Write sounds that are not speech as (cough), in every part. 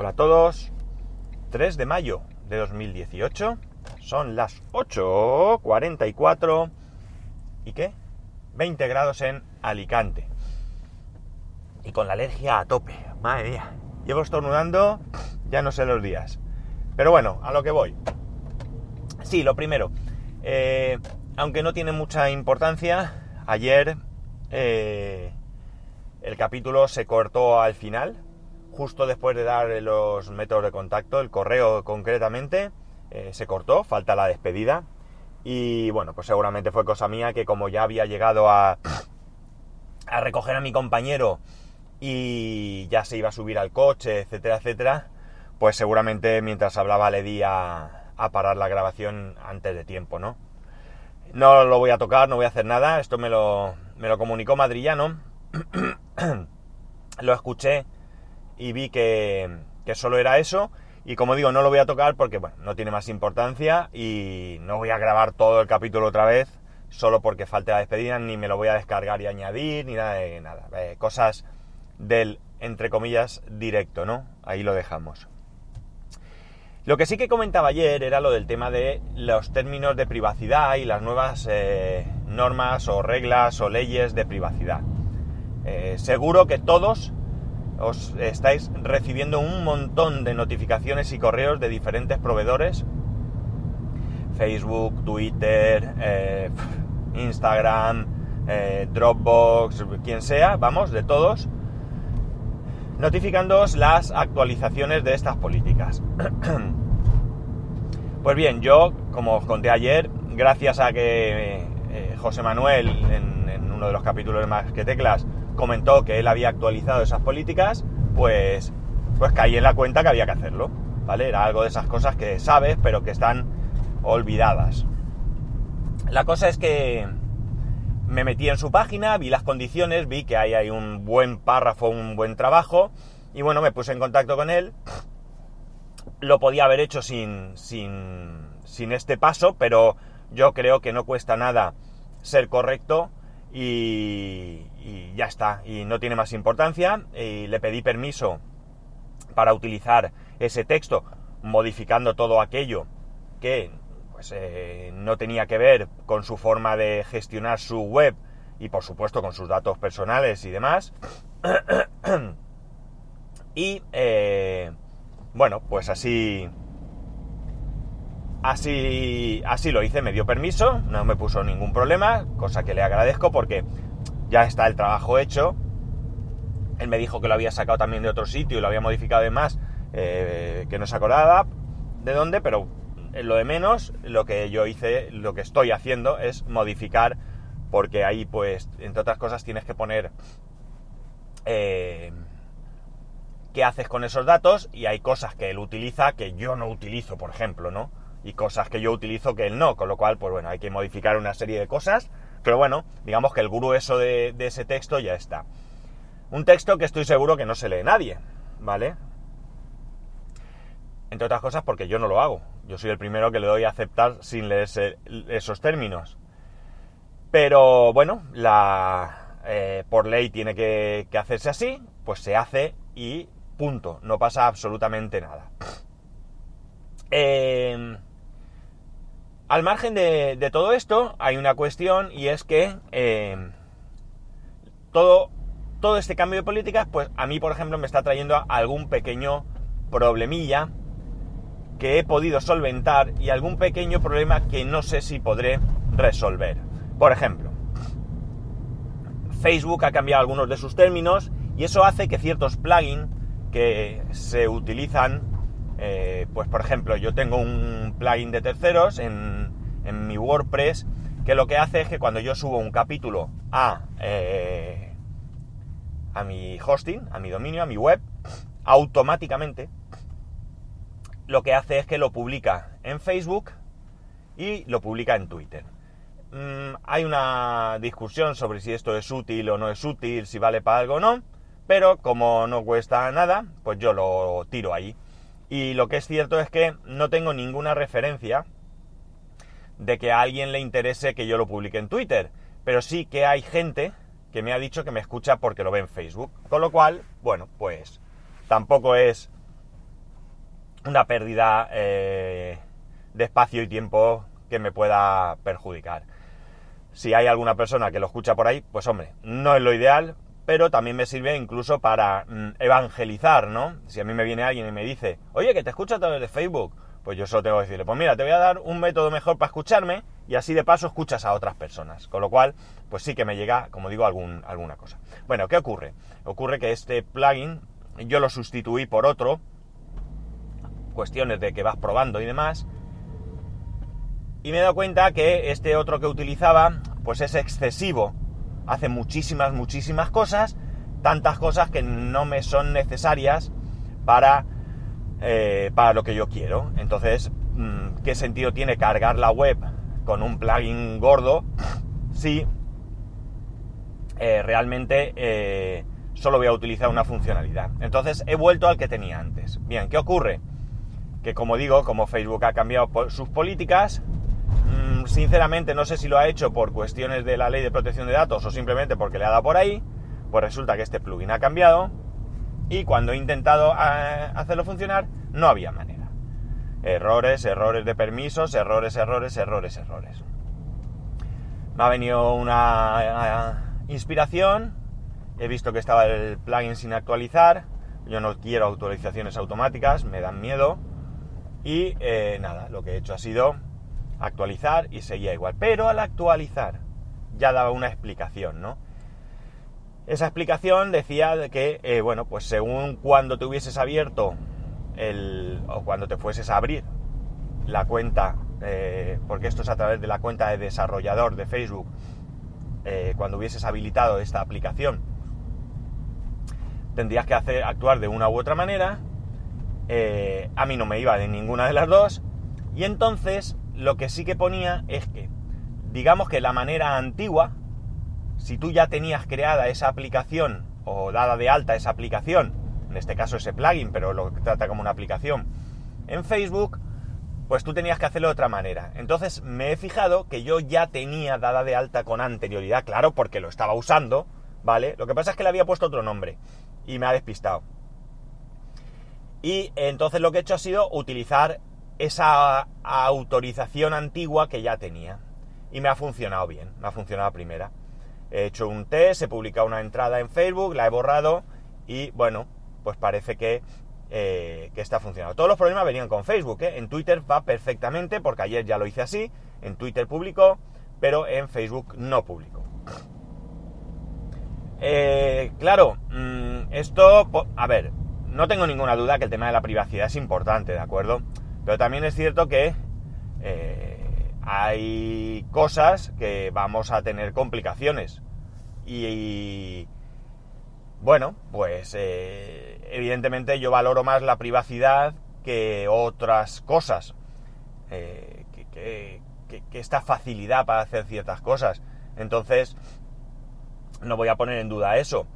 Hola a todos. 3 de mayo de 2018. Son las 8.44. ¿Y qué? 20 grados en Alicante. Y con la alergia a tope. Madre mía. Llevo estornudando ya no sé los días. Pero bueno, a lo que voy. Sí, lo primero. Eh, aunque no tiene mucha importancia, ayer eh, el capítulo se cortó al final, justo después de dar los métodos de contacto, el correo concretamente, eh, se cortó, falta la despedida. Y bueno, pues seguramente fue cosa mía que como ya había llegado a, a recoger a mi compañero y ya se iba a subir al coche, etcétera, etcétera, pues seguramente mientras hablaba le di a, a parar la grabación antes de tiempo, ¿no? No lo voy a tocar, no voy a hacer nada, esto me lo, me lo comunicó Madrillano, (clears throat) lo escuché y vi que, que solo era eso, y como digo, no lo voy a tocar porque, bueno, no tiene más importancia y no voy a grabar todo el capítulo otra vez solo porque falte la despedida, ni me lo voy a descargar y añadir, ni nada de nada. Eh, cosas del, entre comillas, directo, ¿no? Ahí lo dejamos. Lo que sí que comentaba ayer era lo del tema de los términos de privacidad y las nuevas eh, normas o reglas o leyes de privacidad. Eh, seguro que todos os estáis recibiendo un montón de notificaciones y correos de diferentes proveedores. Facebook, Twitter, eh, Instagram, Dropbox, quien sea, vamos, de todos notificándoos las actualizaciones de estas políticas. (clears throat) pues bien, yo, como os conté ayer, gracias a que eh, José Manuel, en, uno de los capítulos Más que Teclas, comentó que él había actualizado esas políticas, pues, pues caí en la cuenta que había que hacerlo. ¿Vale? Era algo de esas cosas que sabes, pero que están olvidadas. La cosa es que me metí en su página, vi las condiciones, vi que ahí hay un buen párrafo, un buen trabajo, y bueno, me puse en contacto con él. Lo podía haber hecho sin, sin, sin este paso, pero yo creo que no cuesta nada ser correcto y, ya está, y no tiene más importancia. Y le pedí permiso para utilizar ese texto, modificando todo aquello que pues eh, no tenía que ver con su forma de gestionar su web y por supuesto con sus datos personales y demás. (clears throat) y eh, bueno, pues así, así, así lo hice, me dio permiso, no me puso ningún problema, cosa que le agradezco porque ya está el trabajo hecho. Él me dijo que lo había sacado también de otro sitio y lo había modificado de más, eh, que no se acordaba de dónde, pero lo de menos, lo que yo hice, lo que estoy haciendo es modificar, porque ahí pues, entre otras cosas, tienes que poner eh, qué haces con esos datos y hay cosas que él utiliza que yo no utilizo, por ejemplo, ¿no? Y cosas que yo utilizo que él no, con lo cual, pues bueno, hay que modificar una serie de cosas, pero bueno, digamos que el grueso de, de ese texto ya está. Un texto que estoy seguro que no se lee nadie, ¿vale? Entre otras cosas porque yo no lo hago. Yo soy el primero que le doy a aceptar sin leerse esos términos. Pero bueno, la, eh, por ley tiene que, que, hacerse así, pues se hace y punto. No pasa absolutamente nada. Eh, al margen de, todo esto, hay una cuestión y es que eh, todo, todo este cambio de políticas, pues a mí, por ejemplo, me está trayendo algún pequeño problemilla que he podido solventar y algún pequeño problema que no sé si podré resolver. Por ejemplo, Facebook ha cambiado algunos de sus términos y eso hace que ciertos plugins que se utilizan, eh, pues por ejemplo, yo tengo un plugin de terceros en, en, mi WordPress que lo que hace es que cuando yo subo un capítulo a, eh, a mi hosting, a mi dominio, a mi web, automáticamente lo que hace es que lo publica en Facebook y lo publica en Twitter. Mm, hay una discusión sobre si esto es útil o no es útil, si vale para algo o no, pero como no cuesta nada, pues yo lo tiro ahí. Y lo que es cierto es que no tengo ninguna referencia de que a alguien le interese que yo lo publique en Twitter, pero sí que hay gente que me ha dicho que me escucha porque lo ve en Facebook. Con lo cual, bueno, pues tampoco es una pérdida eh, de espacio y tiempo que me pueda perjudicar. Si hay alguna persona que lo escucha por ahí, pues hombre, no es lo ideal, pero también me sirve incluso para mm, evangelizar, ¿no? Si a mí me viene alguien y me dice, oye, que te escucho a través de Facebook, pues yo solo tengo que decirle, pues mira, te voy a dar un método mejor para escucharme y así de paso escuchas a otras personas. Con lo cual, pues sí que me llega, como digo, algún, alguna cosa. Bueno, ¿qué ocurre? Ocurre que este plugin yo lo sustituí por otro, cuestiones de que vas probando y demás, y me he dado cuenta que este otro que utilizaba, pues es excesivo hace muchísimas, muchísimas cosas, tantas cosas que no me son necesarias para, eh, para lo que yo quiero. Entonces, mm, ¿qué sentido tiene cargar la web con un plugin gordo (laughs) si eh, realmente eh, solo voy a utilizar una funcionalidad? Entonces, he vuelto al que tenía antes. Bien, ¿qué ocurre? Que como digo, como Facebook ha cambiado sus políticas, sinceramente no sé si lo ha hecho por cuestiones de la ley de protección de datos o simplemente porque le ha dado por ahí, pues resulta que este plugin ha cambiado y cuando he intentado eh, hacerlo funcionar no había manera. Errores, errores de permisos, errores, errores, errores, errores. Me ha venido una eh, inspiración, he visto que estaba el plugin sin actualizar, yo no quiero actualizaciones automáticas, me dan miedo y eh, nada, lo que he hecho ha sido actualizar y seguía igual. Pero al actualizar ya daba una explicación, ¿no? Esa explicación decía que, eh, bueno, pues según cuando te hubieses abierto el, o cuando te fueses a abrir la cuenta, eh, porque esto es a través de la cuenta de desarrollador de Facebook, eh, cuando hubieses habilitado esta aplicación, tendrías que hacer, actuar de una u otra manera. a mí no me iba de ninguna de las dos. Y entonces lo que sí que ponía es que, digamos que la manera antigua, si tú ya tenías creada esa aplicación o dada de alta esa aplicación, en este caso ese plugin, pero lo trata como una aplicación, en Facebook, pues tú tenías que hacerlo de otra manera. Entonces me he fijado que yo ya tenía dada de alta con anterioridad, claro, porque lo estaba usando, ¿vale? Lo que pasa es que le había puesto otro nombre y me ha despistado. Y entonces lo que he hecho ha sido utilizar esa autorización antigua que ya tenía. Y me ha funcionado bien, me ha funcionado primera. He hecho un test, he publicado una entrada en Facebook, la he borrado y bueno, pues parece que, eh, que está funcionando. Todos los problemas venían con Facebook, ¿eh? en Twitter va perfectamente porque ayer ya lo hice así, en Twitter publicó, pero en Facebook no publicó. Eh, claro, mm, esto, a ver, no tengo ninguna duda que el tema de la privacidad es importante, ¿de acuerdo? Pero también es cierto que eh, hay cosas que vamos a tener complicaciones. Y, bueno, pues eh, evidentemente yo valoro más la privacidad que otras cosas. Eh, que, esta facilidad para hacer ciertas cosas. Entonces, no voy a poner en duda eso.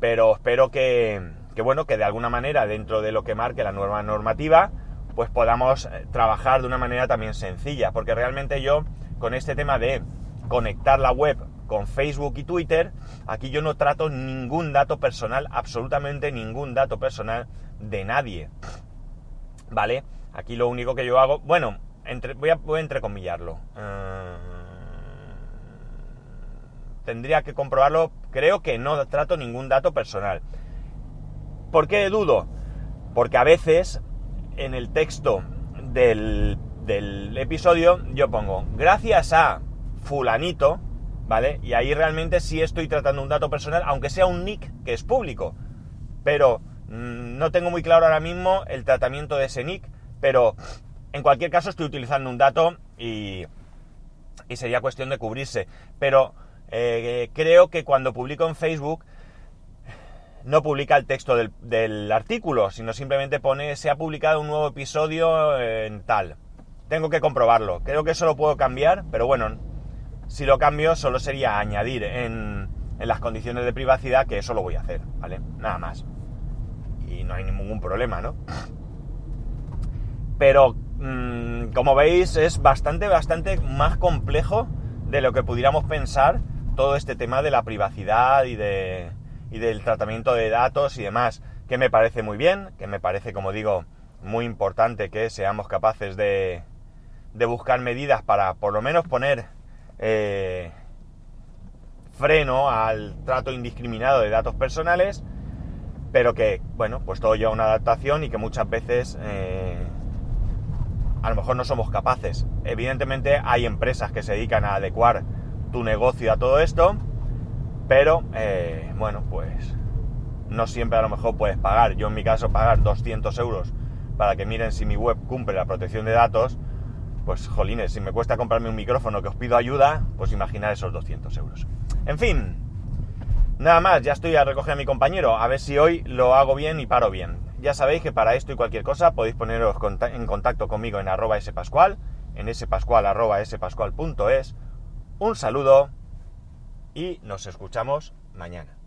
Pero espero que, que bueno, que de alguna manera, dentro de lo que marque la nueva normativa, pues podamos eh, trabajar de una manera también sencilla, porque realmente yo con este tema de conectar la web con Facebook y Twitter, aquí yo no trato ningún dato personal, absolutamente ningún dato personal de nadie. ¿Vale? Aquí lo único que yo hago, bueno, voy, a, entrecomillarlo. Eh, tendría que comprobarlo, creo que no trato ningún dato personal. ¿Por qué dudo? Porque a veces en el texto del, episodio yo pongo, gracias a fulanito, ¿vale? Y ahí realmente sí estoy tratando un dato personal, aunque sea un nick que es público. Pero mm, no tengo muy claro ahora mismo el tratamiento de ese nick, pero en cualquier caso estoy utilizando un dato y, y sería cuestión de cubrirse. Pero eh, creo que cuando publico en Facebook no publica el texto del, artículo, sino simplemente pone se ha publicado un nuevo episodio en tal. Tengo que comprobarlo. Creo que eso lo puedo cambiar, pero bueno, si lo cambio solo sería añadir en, en las condiciones de privacidad que eso lo voy a hacer, ¿vale? Nada más. Y no hay ningún problema, ¿no? Pero, mm, como veis, es bastante, bastante más complejo de lo que pudiéramos pensar todo este tema de la privacidad y de, y del tratamiento de datos y demás, que me parece muy bien, que me parece, como digo, muy importante que seamos capaces de, de buscar medidas para por lo menos poner eh, freno al trato indiscriminado de datos personales, pero que, bueno, pues todo lleva una adaptación y que muchas veces eh, a lo mejor no somos capaces. Evidentemente hay empresas que se dedican a adecuar tu negocio a todo esto, pero eh, bueno, pues no siempre a lo mejor puedes pagar. Yo en mi caso pagar 200 euros para que miren si mi web cumple la protección de datos, pues jolines, si me cuesta comprarme un micrófono que os pido ayuda, pues imaginar esos 200 euros. En fin, nada más, ya estoy a recoger a mi compañero, a ver si hoy lo hago bien y paro bien. Ya sabéis que para esto y cualquier cosa podéis poneros en contacto conmigo en arroba spascual, en spascual arroba spascual.es. Un saludo y nos escuchamos mañana.